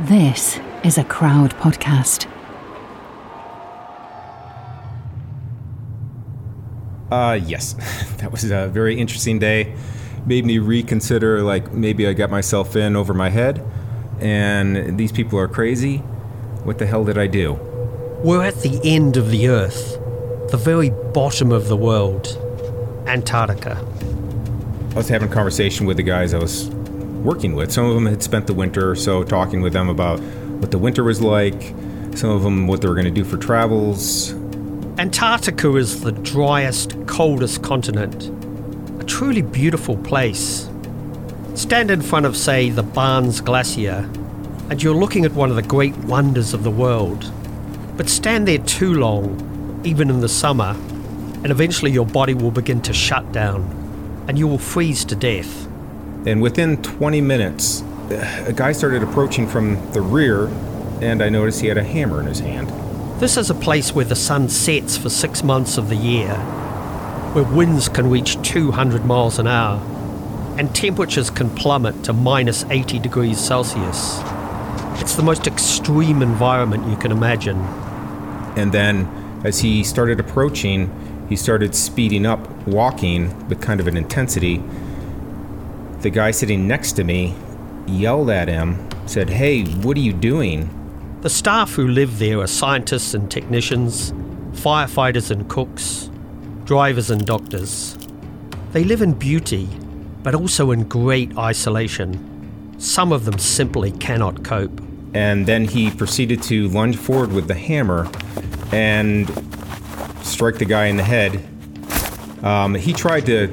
This is a crowd podcast. Uh, yes, that was a very interesting day. Made me reconsider, like, maybe I got myself in over my head, and these people are crazy. What the hell did I do? We're at the end of the Earth, the very bottom of the world, Antarctica. I was having a conversation with the guys I was working with. Some of them had spent the winter, so talking with them about what the winter was like, some of them what they were going to do for travels. Antarctica is the driest, coldest continent. A truly beautiful place. Stand in front of, say, the Barnes Glacier, and you're looking at one of the great wonders of the world. But stand there too long, even in the summer, and eventually your body will begin to shut down, and you will freeze to death. And within 20 minutes, a guy started approaching from the rear, and I noticed he had a hammer in his hand. This is a place where the sun sets for six months of the year, where winds can reach 200 miles an hour, and temperatures can plummet to minus 80 degrees Celsius. It's the most extreme environment you can imagine. And then, as he started approaching, he started speeding up, walking with kind of an intensity. The guy sitting next to me yelled at him, said, Hey, what are you doing? The staff who live there are scientists and technicians, firefighters and cooks, drivers and doctors. They live in beauty, but also in great isolation. Some of them simply cannot cope. And then he proceeded to lunge forward with the hammer and strike the guy in the head. Um, he tried to,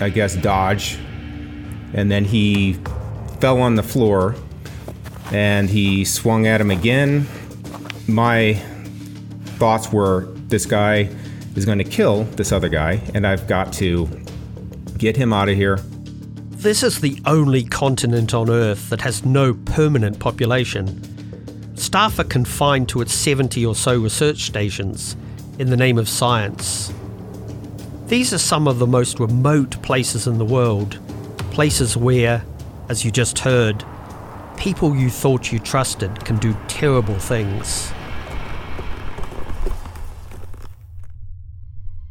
I guess, dodge, and then he fell on the floor and he swung at him again. My thoughts were this guy is going to kill this other guy, and I've got to get him out of here. This is the only continent on Earth that has no permanent population. Staff are confined to its 70 or so research stations in the name of science. These are some of the most remote places in the world, places where, as you just heard, people you thought you trusted can do terrible things.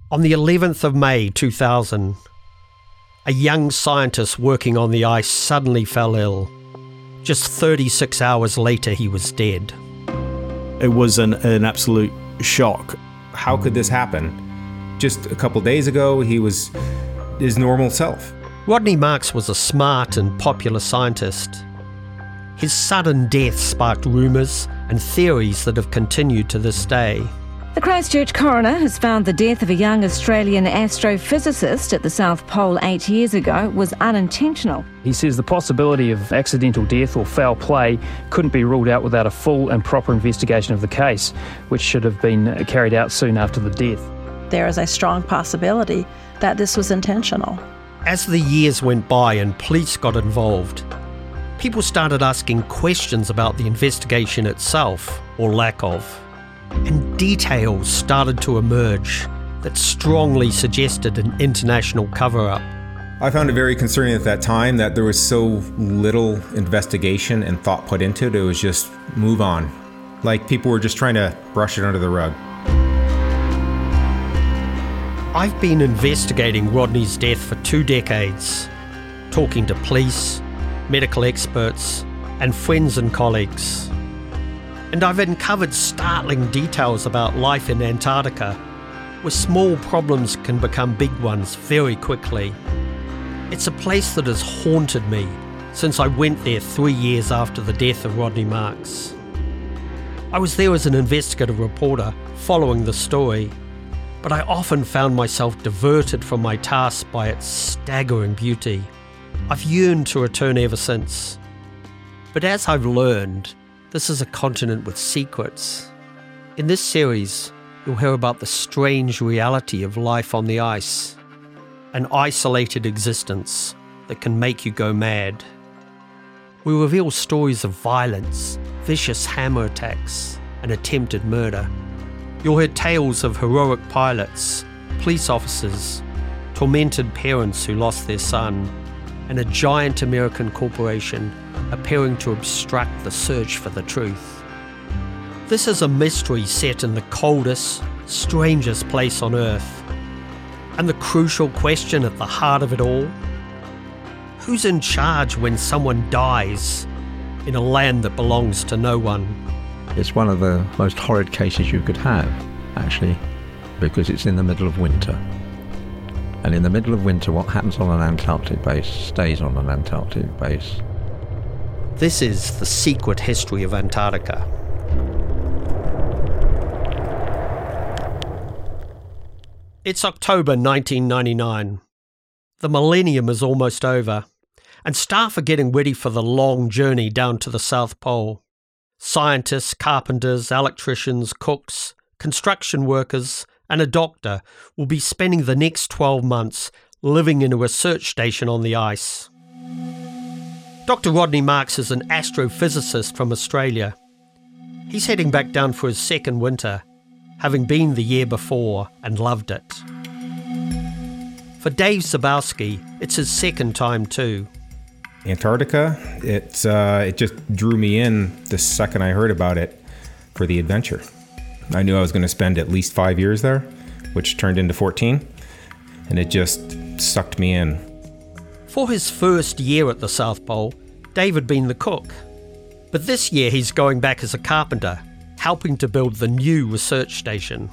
On the 11th of May 2000, a young scientist working on the ice suddenly fell ill. Just 36 hours later, he was dead. It was an, an absolute shock. How could this happen? Just a couple days ago, he was his normal self. Rodney Marks was a smart and popular scientist. His sudden death sparked rumours and theories that have continued to this day. The Christchurch coroner has found the death of a young Australian astrophysicist at the South Pole eight years ago was unintentional. He says the possibility of accidental death or foul play couldn't be ruled out without a full and proper investigation of the case, which should have been carried out soon after the death. There is a strong possibility that this was intentional. As the years went by and police got involved, people started asking questions about the investigation itself, or lack of. And details started to emerge that strongly suggested an international cover up. I found it very concerning at that time that there was so little investigation and thought put into it. It was just move on. Like people were just trying to brush it under the rug. I've been investigating Rodney's death for two decades, talking to police, medical experts, and friends and colleagues. And I've uncovered startling details about life in Antarctica, where small problems can become big ones very quickly. It's a place that has haunted me since I went there three years after the death of Rodney Marks. I was there as an investigative reporter following the story, but I often found myself diverted from my task by its staggering beauty. I've yearned to return ever since. But as I've learned, this is a continent with secrets. In this series, you'll hear about the strange reality of life on the ice, an isolated existence that can make you go mad. We reveal stories of violence, vicious hammer attacks, and attempted murder. You'll hear tales of heroic pilots, police officers, tormented parents who lost their son, and a giant American corporation appearing to obstruct the search for the truth. This is a mystery set in the coldest, strangest place on Earth. And the crucial question at the heart of it all who's in charge when someone dies in a land that belongs to no one? It's one of the most horrid cases you could have, actually, because it's in the middle of winter. And in the middle of winter, what happens on an Antarctic base stays on an Antarctic base. This is the secret history of Antarctica. It's October 1999. The millennium is almost over, and staff are getting ready for the long journey down to the South Pole. Scientists, carpenters, electricians, cooks, construction workers, and a doctor will be spending the next 12 months living in a research station on the ice. Dr. Rodney Marks is an astrophysicist from Australia. He's heading back down for his second winter, having been the year before and loved it. For Dave Zabowski, it's his second time too. Antarctica, it's uh, it just drew me in the second I heard about it for the adventure. I knew I was going to spend at least five years there, which turned into 14, and it just sucked me in. For his first year at the South Pole, Dave had been the cook. But this year he's going back as a carpenter, helping to build the new research station.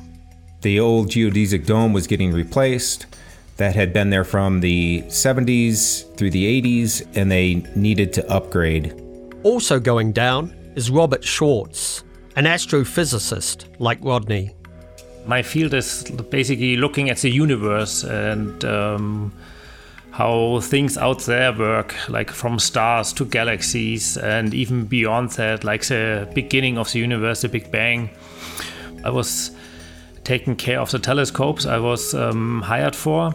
The old geodesic dome was getting replaced. That had been there from the 70s through the 80s, and they needed to upgrade. Also going down is Robert Schwartz, an astrophysicist like Rodney. My field is basically looking at the universe and um, how things out there work, like from stars to galaxies, and even beyond that, like the beginning of the universe, the Big Bang. I was taking care of the telescopes I was um, hired for,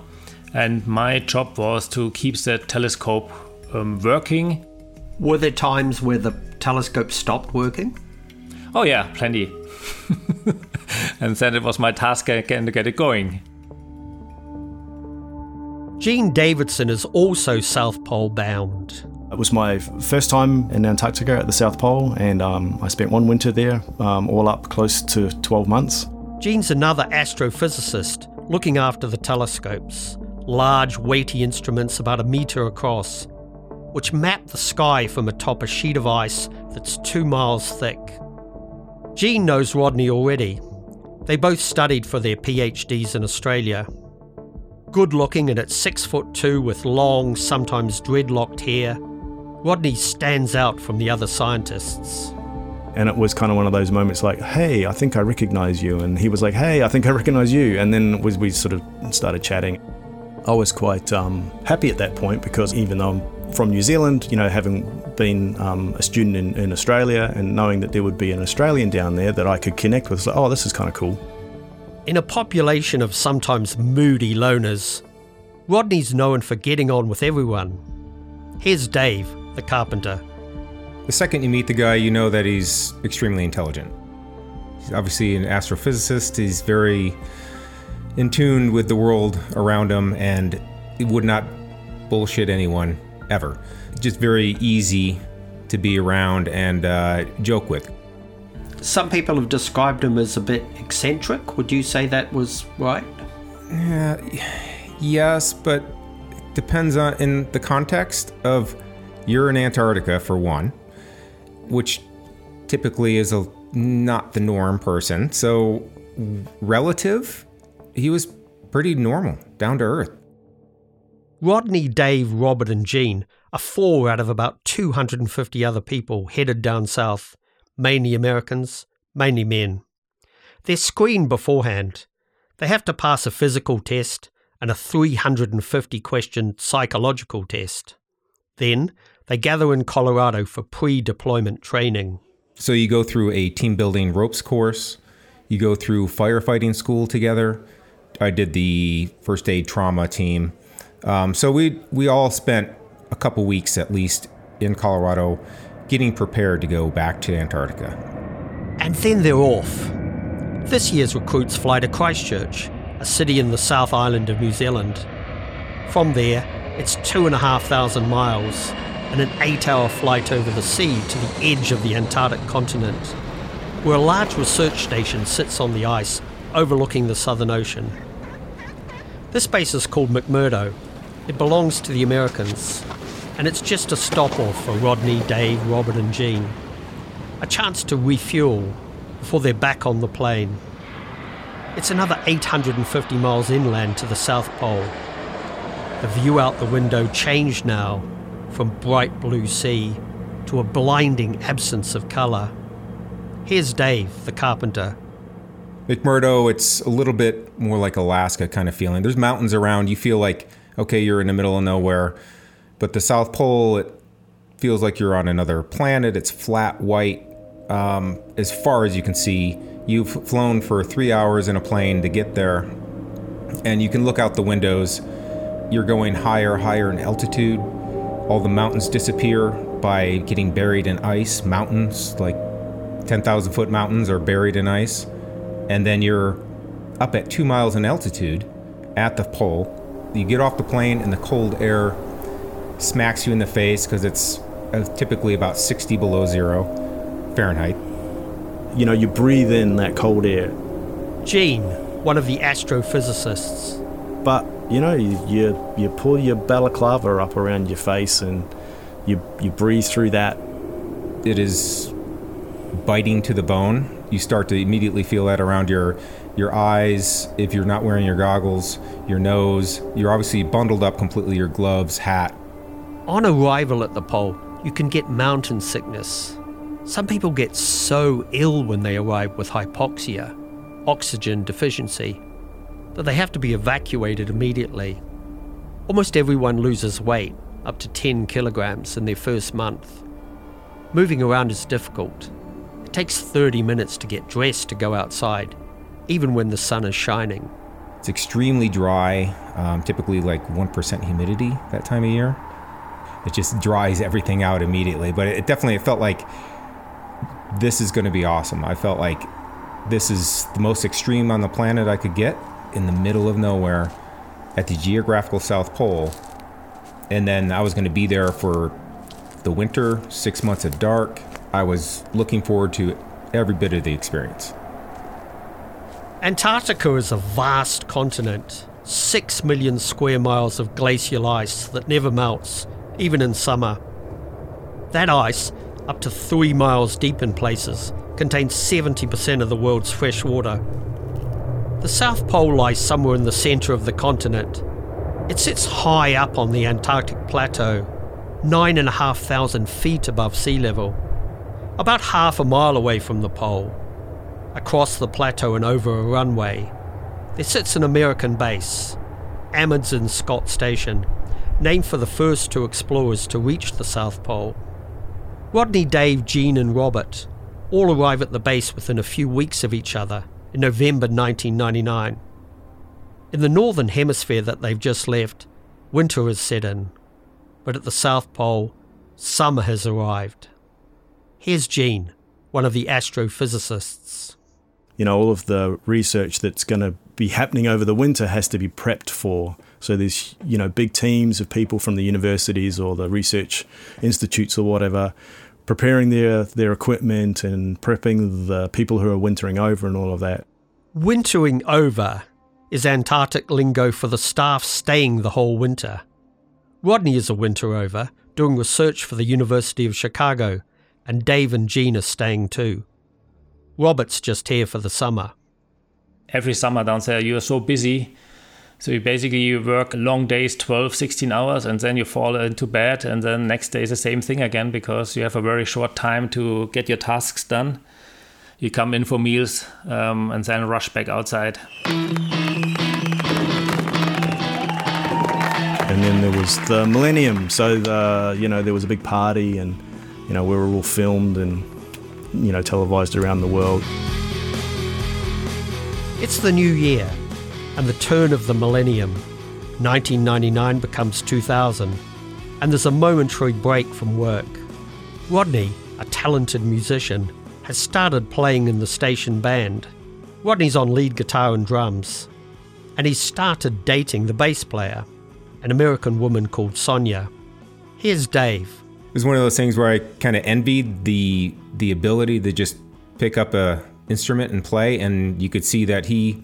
and my job was to keep the telescope um, working. Were there times where the telescope stopped working? Oh, yeah, plenty. and then it was my task again to get it going. Gene Davidson is also South Pole bound. It was my first time in Antarctica at the South Pole, and um, I spent one winter there, um, all up close to 12 months. Gene's another astrophysicist looking after the telescopes, large, weighty instruments about a metre across, which map the sky from atop a sheet of ice that's two miles thick. Gene knows Rodney already. They both studied for their PhDs in Australia. Good looking and at six foot two with long, sometimes dreadlocked hair, Rodney stands out from the other scientists. And it was kind of one of those moments like, hey, I think I recognize you. And he was like, hey, I think I recognize you. And then we sort of started chatting. I was quite um, happy at that point because even though I'm from New Zealand, you know, having been um, a student in, in, Australia and knowing that there would be an Australian down there that I could connect with, like, oh, this is kind of cool. In a population of sometimes moody loners, Rodney's known for getting on with everyone. Here's Dave, the carpenter. The second you meet the guy, you know that he's extremely intelligent. He's obviously an astrophysicist. He's very in tune with the world around him and would not bullshit anyone ever. Just very easy to be around and uh, joke with. Some people have described him as a bit eccentric. Would you say that was right? Yeah, yes, but it depends on in the context of you're in Antarctica for one, which typically is a not the norm person. So relative he was pretty normal, down to earth. Rodney, Dave, Robert, and Gene are four out of about 250 other people headed down south, mainly Americans, mainly men. They're screened beforehand. They have to pass a physical test and a 350 question psychological test. Then they gather in Colorado for pre deployment training. So you go through a team building ropes course, you go through firefighting school together, I did the first aid trauma team. Um, so we we all spent a couple weeks at least in Colorado getting prepared to go back to Antarctica. And then they're off. This year's recruits fly to Christchurch, a city in the South Island of New Zealand. From there, it's two and a half thousand miles, and an eight hour flight over the sea to the edge of the Antarctic continent, where a large research station sits on the ice overlooking the Southern Ocean. This base is called McMurdo. It belongs to the Americans, and it's just a stop off for Rodney, Dave, Robert, and Gene. A chance to refuel before they're back on the plane. It's another 850 miles inland to the South Pole. The view out the window changed now from bright blue sea to a blinding absence of colour. Here's Dave, the carpenter. McMurdo, it's a little bit more like Alaska kind of feeling. There's mountains around. You feel like, okay, you're in the middle of nowhere. But the South Pole, it feels like you're on another planet. It's flat white um, as far as you can see. You've flown for three hours in a plane to get there, and you can look out the windows. You're going higher, higher in altitude. All the mountains disappear by getting buried in ice. Mountains, like 10,000 foot mountains, are buried in ice. And then you're up at two miles in altitude at the pole. You get off the plane, and the cold air smacks you in the face because it's uh, typically about 60 below zero Fahrenheit. You know, you breathe in that cold air. Gene, one of the astrophysicists. But, you know, you, you, you pull your balaclava up around your face and you, you breathe through that. It is biting to the bone. You start to immediately feel that around your your eyes if you're not wearing your goggles, your nose. You're obviously bundled up completely, your gloves, hat. On arrival at the pole, you can get mountain sickness. Some people get so ill when they arrive with hypoxia, oxygen deficiency, that they have to be evacuated immediately. Almost everyone loses weight, up to 10 kilograms, in their first month. Moving around is difficult. It takes 30 minutes to get dressed to go outside, even when the sun is shining. It's extremely dry, um, typically like 1% humidity that time of year. It just dries everything out immediately. But it definitely it felt like this is going to be awesome. I felt like this is the most extreme on the planet I could get in the middle of nowhere at the geographical South Pole. And then I was going to be there for the winter, six months of dark. I was looking forward to every bit of the experience. Antarctica is a vast continent, six million square miles of glacial ice that never melts, even in summer. That ice, up to three miles deep in places, contains 70% of the world's fresh water. The South Pole lies somewhere in the centre of the continent. It sits high up on the Antarctic Plateau, nine and a half thousand feet above sea level, about half a mile away from the pole. Across the plateau and over a runway, there sits an American base, Amundsen Scott Station, named for the first two explorers to reach the South Pole. Rodney, Dave, Gene, and Robert all arrive at the base within a few weeks of each other in November 1999. In the northern hemisphere that they've just left, winter has set in, but at the South Pole, summer has arrived. Here's Gene, one of the astrophysicists. You know, all of the research that's going to be happening over the winter has to be prepped for. So there's, you know, big teams of people from the universities or the research institutes or whatever preparing their, their equipment and prepping the people who are wintering over and all of that. Wintering over is Antarctic lingo for the staff staying the whole winter. Rodney is a winter over, doing research for the University of Chicago, and Dave and Gene are staying too. Robert's just here for the summer. Every summer down there, you are so busy. So you basically you work long days, 12, 16 hours, and then you fall into bed, and then next day is the same thing again because you have a very short time to get your tasks done. You come in for meals um, and then rush back outside. And then there was the Millennium. So the, you know there was a big party, and you know we were all filmed and you know televised around the world. It's the new year and the turn of the millennium. 1999 becomes 2000, and there's a momentary break from work. Rodney, a talented musician, has started playing in the station band. Rodney's on lead guitar and drums, and he's started dating the bass player, an American woman called Sonia. Here's Dave, It was one of those things where I kind of envied the the ability to just pick up a instrument and play, and you could see that he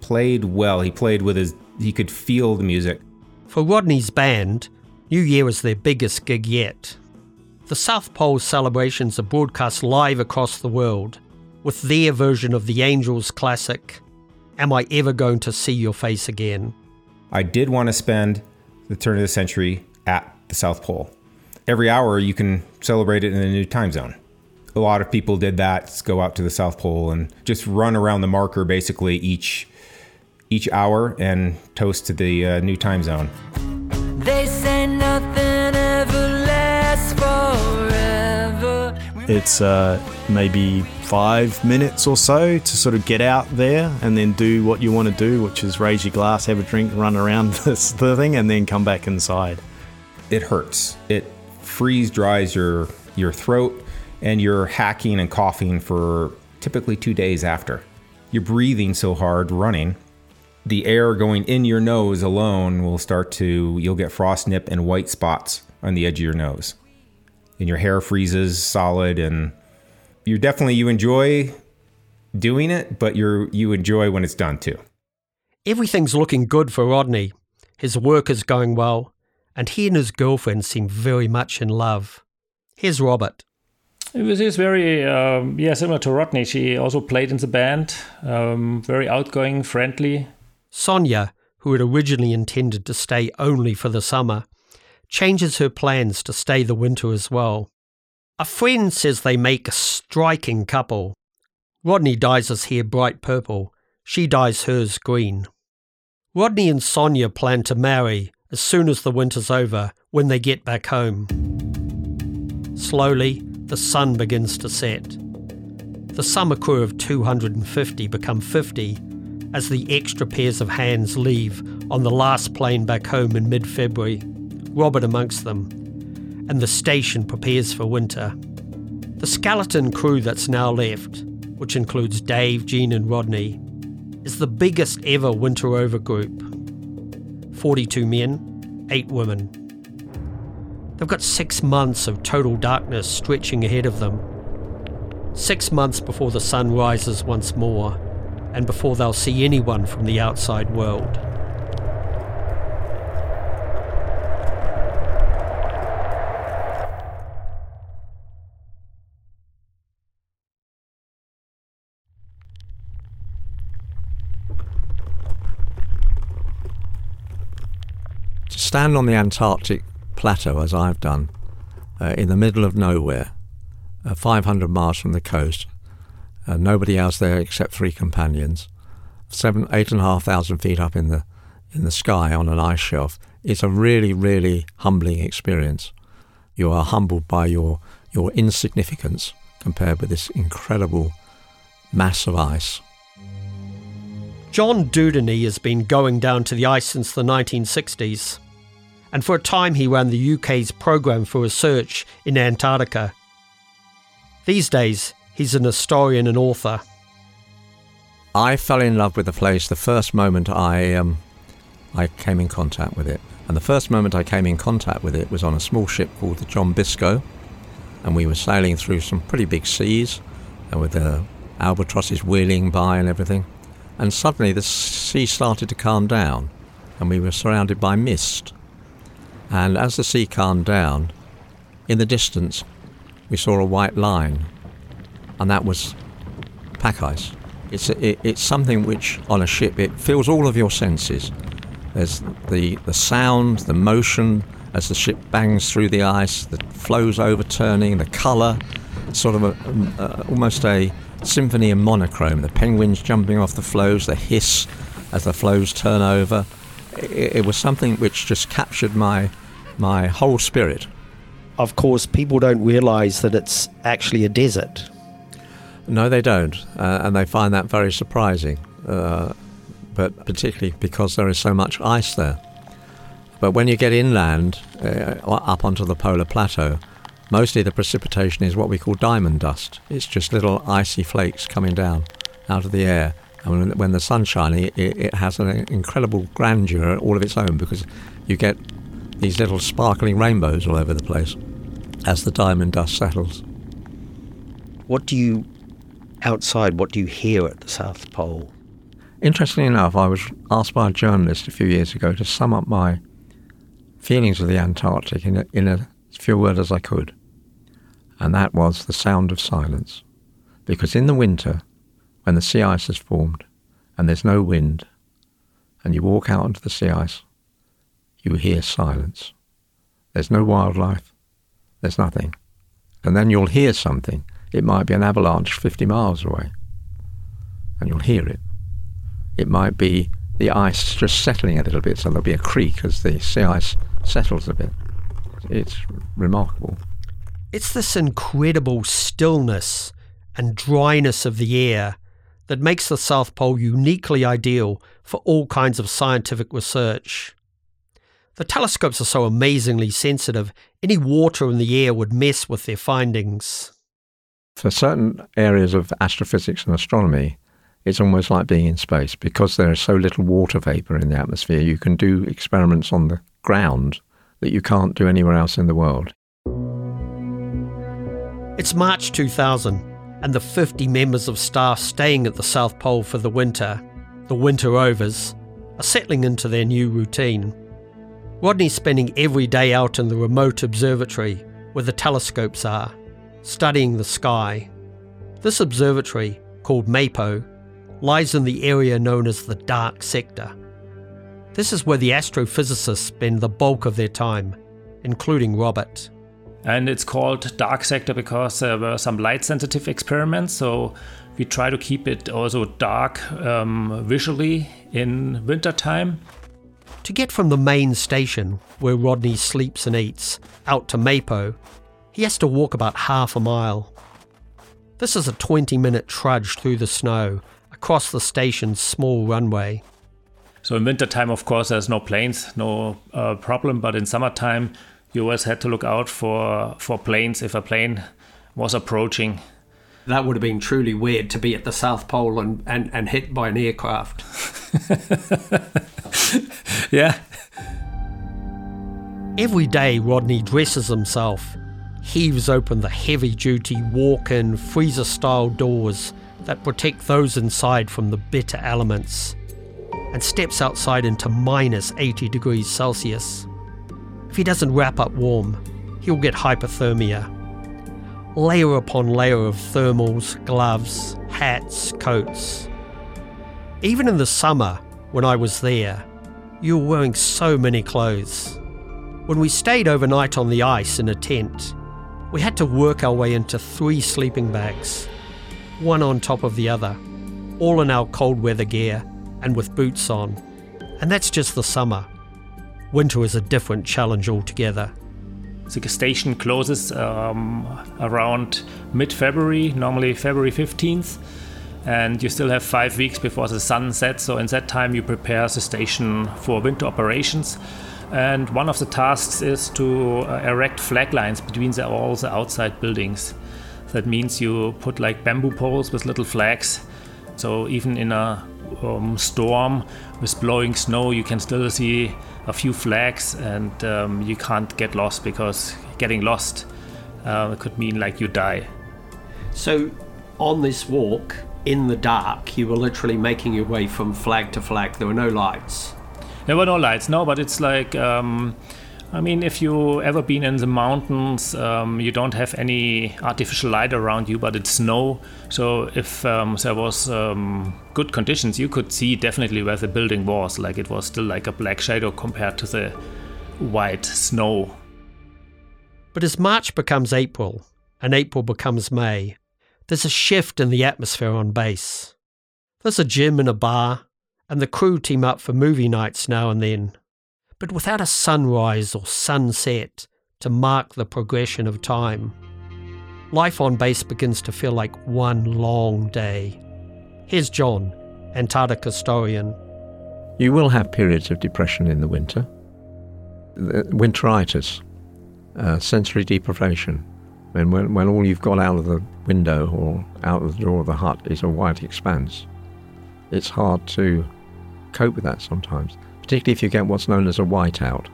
played well. He played with his. He could feel the music. For Rodney's band, New Year was their biggest gig yet. The South Pole celebrations are broadcast live across the world, with their version of the Angels classic, Am I Ever Going to See Your Face Again? I did want to spend the turn of the century at the South Pole. Every hour you can celebrate it in a new time zone. A lot of people did that, go out to the South Pole and just run around the marker basically each each hour and toast to the uh, new time zone. They say nothing ever lasts forever. It's uh, maybe five minutes or so to sort of get out there and then do what you want to do, which is raise your glass, have a drink, run around this the thing, and then come back inside. It hurts. It freeze dries your your throat, and you're hacking and coughing for typically two days after. You're breathing so hard running the air going in your nose alone will start to, you'll get frost nip and white spots on the edge of your nose. And your hair freezes solid and you're definitely, you enjoy doing it, but you're, you enjoy when it's done too. Everything's looking good for Rodney. His work is going well, and he and his girlfriend seem very much in love. Here's Robert. It was very, um, yeah, similar to Rodney. She also played in the band, um, very outgoing, friendly. Sonia, who had originally intended to stay only for the summer, changes her plans to stay the winter as well. A friend says they make a striking couple. Rodney dyes his hair bright purple, she dyes hers green. Rodney and Sonia plan to marry as soon as the winter's over when they get back home. Slowly, the sun begins to set. The summer crew of 250 become 50 as the extra pairs of hands leave on the last plane back home in mid February, Robert amongst them, and the station prepares for winter. The skeleton crew that's now left, which includes Dave, Gene, and Rodney, is the biggest ever winter over group 42 men, 8 women. They've got six months of total darkness stretching ahead of them. Six months before the sun rises once more and before they'll see anyone from the outside world. Stand on the Antarctic plateau, as I've done, uh, in the middle of nowhere, uh, 500 miles from the coast, uh, nobody else there except three companions. Seven, eight and a half thousand feet up in the in the sky on an ice shelf. It's a really, really humbling experience. You are humbled by your your insignificance compared with this incredible mass of ice. John Dudeney has been going down to the ice since the 1960s, and for a time he ran the UK's programme for research in Antarctica. These days, He's an historian and author. I fell in love with the place the first moment I um, I came in contact with it. And the first moment I came in contact with it was on a small ship called the John Biscoe, and we were sailing through some pretty big seas, and with the albatrosses wheeling by and everything. And suddenly the sea started to calm down, and we were surrounded by mist. And as the sea calmed down, in the distance, we saw a white line and that was pack ice. It's, it, it's something which on a ship it fills all of your senses. There's the, the sound, the motion as the ship bangs through the ice, the floes overturning, the colour, sort of a, a, almost a symphony in monochrome. The penguins jumping off the floes, the hiss as the floes turn over. It, it was something which just captured my my whole spirit. Of course, people don't realise that it's actually a desert. No, they don't, uh, and they find that very surprising, uh, but particularly because there is so much ice there. But when you get inland, uh, up onto the polar plateau, mostly the precipitation is what we call diamond dust. It's just little icy flakes coming down out of the air. And when, when the sun's shining, it, it has an incredible grandeur all of its own because you get these little sparkling rainbows all over the place. as the diamond dust settles. What do you, outside, what do you hear at the South Pole? Interestingly enough, I was asked by a journalist a few years ago to sum up my feelings of the Antarctic in, a, in as few words as I could. And that was the sound of silence. Because in the winter, when the sea ice has formed and there's no wind, and you walk out onto the sea ice, you hear silence. There's no wildlife, there's nothing. And then you'll hear something. It might be an avalanche 50 miles away, and you'll hear it. It might be the ice just settling a little bit, so there'll be a creak as the sea ice settles a bit. It's remarkable. It's this incredible stillness and dryness of the air that makes the South Pole uniquely ideal for all kinds of scientific research. The telescopes are so amazingly sensitive, any water in the air would mess with their findings. For certain areas of astrophysics and astronomy, it's almost like being in space because there is so little water vapor in the atmosphere. You can do experiments on the ground that you can't do anywhere else in the world. It's March 2000, and the 50 members of staff staying at the South Pole for the winter, the winter overs, are settling into their new routine. Rodney's spending every day out in the remote observatory where the telescopes are, studying the sky. This observatory, called MAPO, lies in the area known as the dark sector. This is where the astrophysicists spend the bulk of their time, including Robert. And it's called dark sector because there were some light sensitive experiments. So we try to keep it also dark um, visually in wintertime. To get from the main station, where Rodney sleeps and eats, out to Mapo, he has to walk about half a mile. This is a 20 minute trudge through the snow across the station's small runway. So in wintertime, of course, there's no planes, no uh, problem. But in summertime, you always had to look out for for planes if a plane was approaching. That would have been truly weird to be at the South Pole and, and, and hit by an aircraft. yeah. Every day, Rodney dresses himself, heaves open the heavy duty walk in freezer style doors that protect those inside from the bitter elements, and steps outside into minus 80 degrees Celsius. If he doesn't wrap up warm, he'll get hypothermia. Layer upon layer of thermals, gloves, hats, coats. Even in the summer, when I was there, you were wearing so many clothes. When we stayed overnight on the ice in a tent, we had to work our way into three sleeping bags one on top of the other, all in our cold weather gear and with boots on. And that's just the summer. Winter is a different challenge altogether. The station closes um, around mid February, normally February 15th, and you still have five weeks before the sun sets. So, in that time, you prepare the station for winter operations. And one of the tasks is to uh, erect flag lines between the, all the outside buildings. That means you put like bamboo poles with little flags. So even in a um, storm with blowing snow, you can still see a few flags, and um, you can't get lost because getting lost uh, could mean like you die. So on this walk in the dark, you were literally making your way from flag to flag. There were no lights. There were no lights, no, but it's like. Um, I mean, if you ever been in the mountains, um, you don't have any artificial light around you, but it's snow. So if um, there was um, good conditions, you could see definitely where the building was. Like it was still like a black shadow compared to the white snow. But as March becomes April and April becomes May, there's a shift in the atmosphere on base. There's a gym and a bar, and the crew team up for movie nights now and then but without a sunrise or sunset to mark the progression of time. Life on base begins to feel like one long day. Here's John, Antarctic historian. You will have periods of depression in the winter. Winteritis, uh, sensory deprivation, when, when, when all you've got out of the window or out of the door of the hut is a white expanse. It's hard to cope with that sometimes particularly if you get what's known as a whiteout.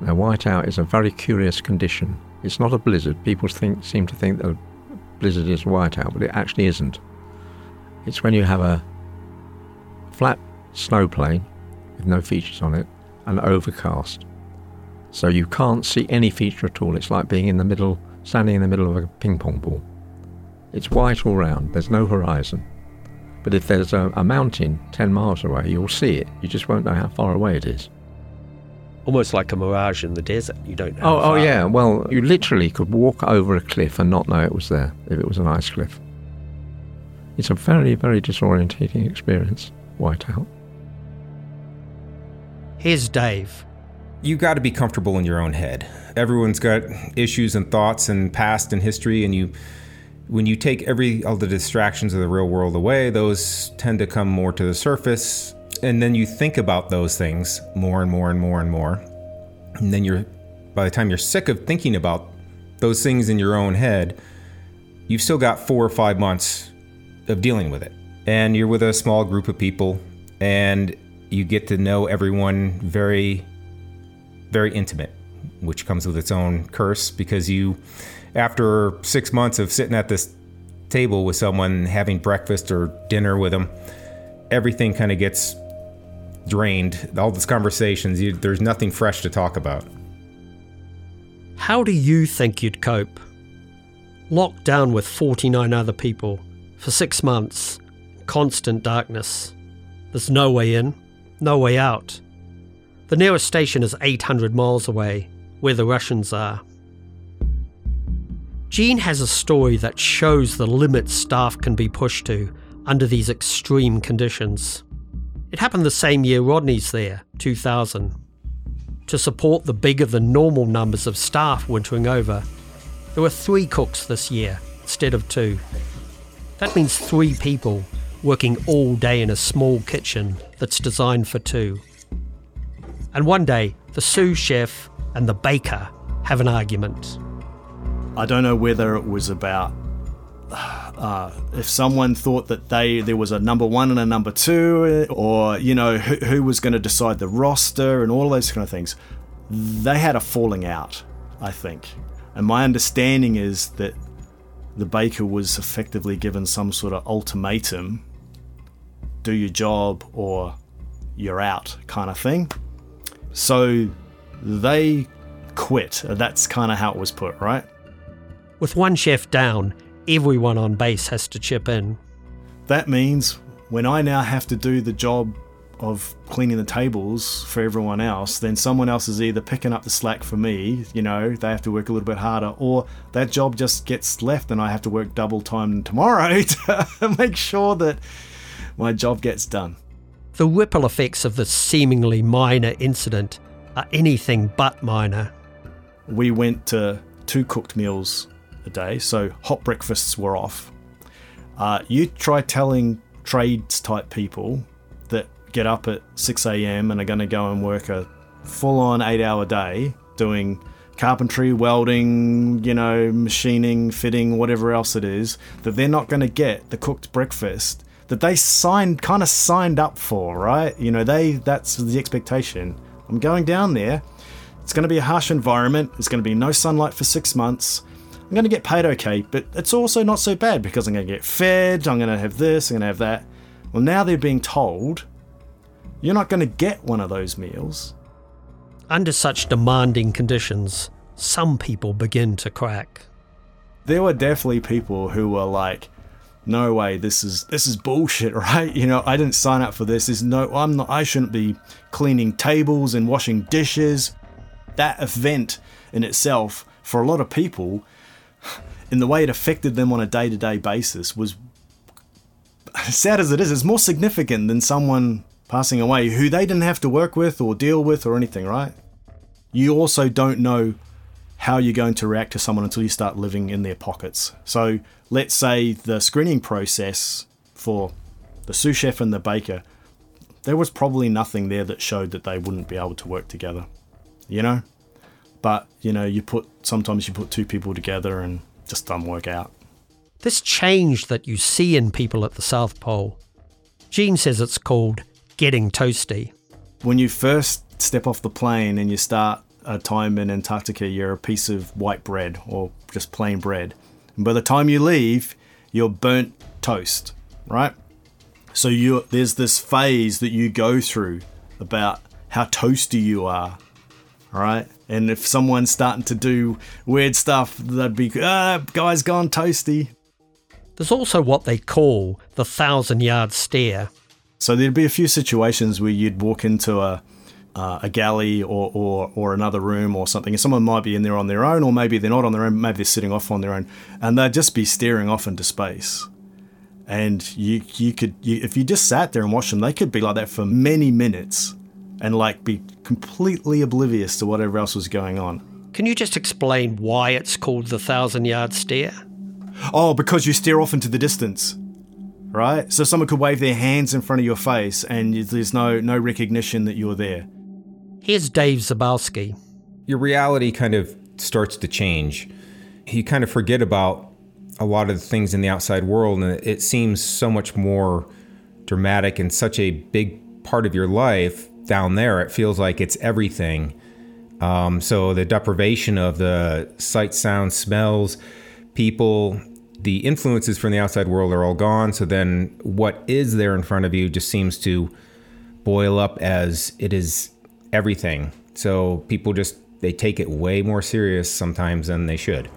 Now, whiteout is a very curious condition It's not a blizzard. People think, seem to think that a blizzard is a whiteout, but it actually isn't. It's when you have a flat snow plane with no features on it and overcast. So you can't see any feature at all. It's like being in the middle, standing in the middle of a ping pong ball. It's white all round, there's no horizon. But if there's a, a mountain 10 miles away, you'll see it. You just won't know how far away it is. Almost like a mirage in the desert. You don't know. Oh, how oh yeah. Well, you literally could walk over a cliff and not know it was there if it was an ice cliff. It's a very, very disorientating experience, whiteout. Here's Dave. you got to be comfortable in your own head. Everyone's got issues and thoughts and past and history, and you, when you take every all the distractions of the real world away, those tend to come more to the surface, and then you think about those things more and more and more and more, and then you're, by the time you're sick of thinking about those things in your own head, you've still got four or five months of dealing with it, and you're with a small group of people, and you get to know everyone very very intimate, which comes with its own curse because you, after six months of sitting at this table with someone, having breakfast or dinner with them, everything kind of gets drained. All these conversations, you, there's nothing fresh to talk about. How do you think you'd cope? Locked down with 49 other people for six months, constant darkness. There's no way in, no way out. The nearest station is 800 miles away, where the Russians are. Gene has a story that shows the limits staff can be pushed to under these extreme conditions. It happened the same year Rodney's there, 2000. To support the bigger than normal numbers of staff wintering over, there were three cooks this year instead of two. That means three people working all day in a small kitchen that's designed for two. And one day, the sous chef and the baker have an argument. I don't know whether it was about uh, if someone thought that they there was a number one and a number two, or you know who, who was going to decide the roster and all those kind of things. They had a falling out, I think, and my understanding is that the baker was effectively given some sort of ultimatum: do your job or you're out, kind of thing. So they quit. That's kind of how it was put, right? With one chef down, everyone on base has to chip in. That means when I now have to do the job of cleaning the tables for everyone else, then someone else is either picking up the slack for me, you know, they have to work a little bit harder, or that job just gets left and I have to work double time tomorrow to make sure that my job gets done. The ripple effects of this seemingly minor incident are anything but minor. We went to two cooked meals day, so hot breakfasts were off. Uh, you try telling trades type people that get up at 6 a.m. and are going to go and work a full on eight hour day doing carpentry, welding, you know, machining, fitting, whatever else it is, that they're not going to get the cooked breakfast that they signed kind of signed up for, right? You know, they that's the expectation. I'm going down there. It's going to be a harsh environment. It's going to be no sunlight for 6 months. I'm going to get paid okay, but it's also not so bad because I'm going to get fed, I'm going to have this, I'm going to have that. Well, now they're being told you're not going to get one of those meals. Under such demanding conditions, some people begin to crack. There were definitely people who were like, no way, this is this is bullshit, right? You know, I didn't sign up for this. There's no I'm not I shouldn't be cleaning tables and washing dishes. That event in itself, for a lot of people, in the way it affected them on a day-to-day basis was sad as it is, it's more significant than someone passing away who they didn't have to work with or deal with or anything, right? You also don't know how you're going to react to someone until you start living in their pockets. So let's say the screening process for the sous chef and the baker, there was probably nothing there that showed that they wouldn't be able to work together, you know? But, you know, you put, sometimes you put two people together and just doesn't work out. This change that you see in people at the South Pole, Gene says it's called getting toasty. When you first step off the plane and you start a time in Antarctica, you're a piece of white bread or just plain bread. And by the time you leave, you're burnt toast, right? So you there's this phase that you go through about how toasty you are, right? And if someone's starting to do weird stuff, they'd be, ah, guy's gone toasty. There's also what they call the thousand yard stare. So there'd be a few situations where you'd walk into a uh, a galley or, or or another room or something, and someone might be in there on their own, or maybe they're not on their own, maybe they're sitting off on their own, and they'd just be staring off into space. And you you could you, if you just sat there and watched them, they could be like that for many minutes, and like be completely oblivious to whatever else was going on. Can you just explain why it's called the thousand yard stare? Oh, because you stare off into the distance, right? So someone could wave their hands in front of your face, and there's no no recognition that you're there. Here's Dave Zabowski. Your reality kind of starts to change. You kind of forget about a lot of the things in the outside world, and it seems so much more dramatic and such a big part of your life down there. It feels like it's everything. Um, so the deprivation of the sight, sound, smells, people, the influences from the outside world are all gone. So then what is there in front of you just seems to boil up as it is everything. So people just they take it way more serious sometimes than they should.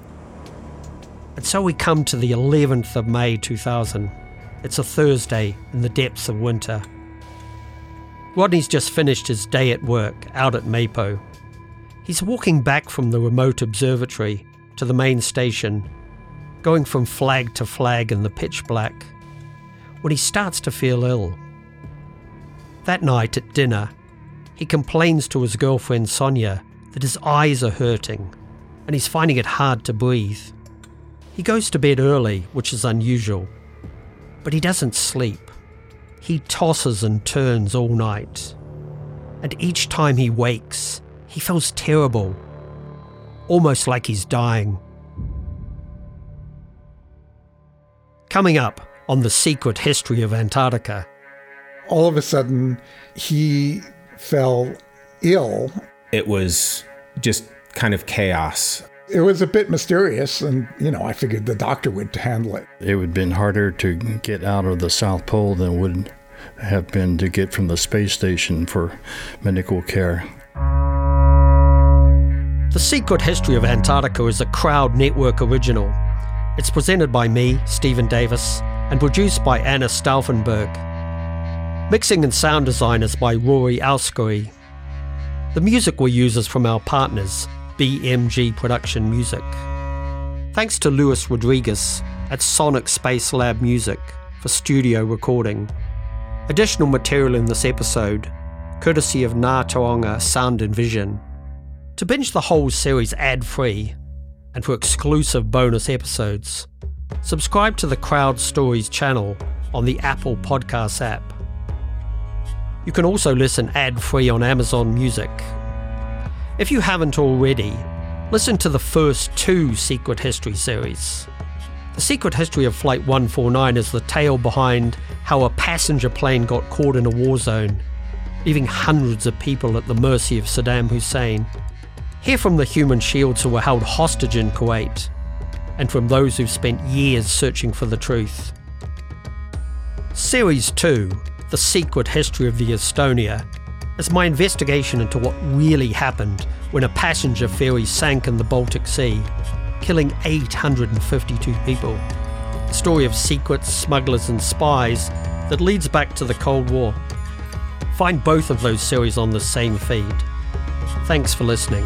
And so we come to the 11th of May 2000. It's a Thursday in the depths of winter. Rodney's just finished his day at work out at Mapo. He's walking back from the remote observatory to the main station, going from flag to flag in the pitch black, when he starts to feel ill. That night at dinner, he complains to his girlfriend Sonja that his eyes are hurting and he's finding it hard to breathe. He goes to bed early, which is unusual, but he doesn't sleep. He tosses and turns all night. And each time he wakes, he feels terrible, almost like he's dying. Coming up on the secret history of Antarctica. All of a sudden, he fell ill. It was just kind of chaos. It was a bit mysterious, and you know, I figured the doctor would handle it. It would have been harder to get out of the South Pole than would have been to get from the space station for medical care. The Secret History of Antarctica is a Crowd Network original. It's presented by me, Stephen Davis, and produced by Anna Stauffenberg. Mixing and sound design is by Rory Alskery. The music we use is from our partners, BMG Production Music. Thanks to Luis Rodriguez at Sonic Space Lab Music for studio recording. Additional material in this episode, courtesy of Ngā Taonga Sound and Vision. To binge the whole series ad free and for exclusive bonus episodes, subscribe to the Crowd Stories channel on the Apple Podcasts app. You can also listen ad free on Amazon Music. If you haven't already, listen to the first two Secret History series. The Secret History of Flight 149 is the tale behind how a passenger plane got caught in a war zone, leaving hundreds of people at the mercy of Saddam Hussein. Hear from the human shields who were held hostage in Kuwait, and from those who've spent years searching for the truth. Series 2 the Secret History of the Estonia as my investigation into what really happened when a passenger ferry sank in the Baltic Sea, killing 852 people. The story of secrets, smugglers, and spies that leads back to the Cold War. Find both of those series on the same feed. Thanks for listening.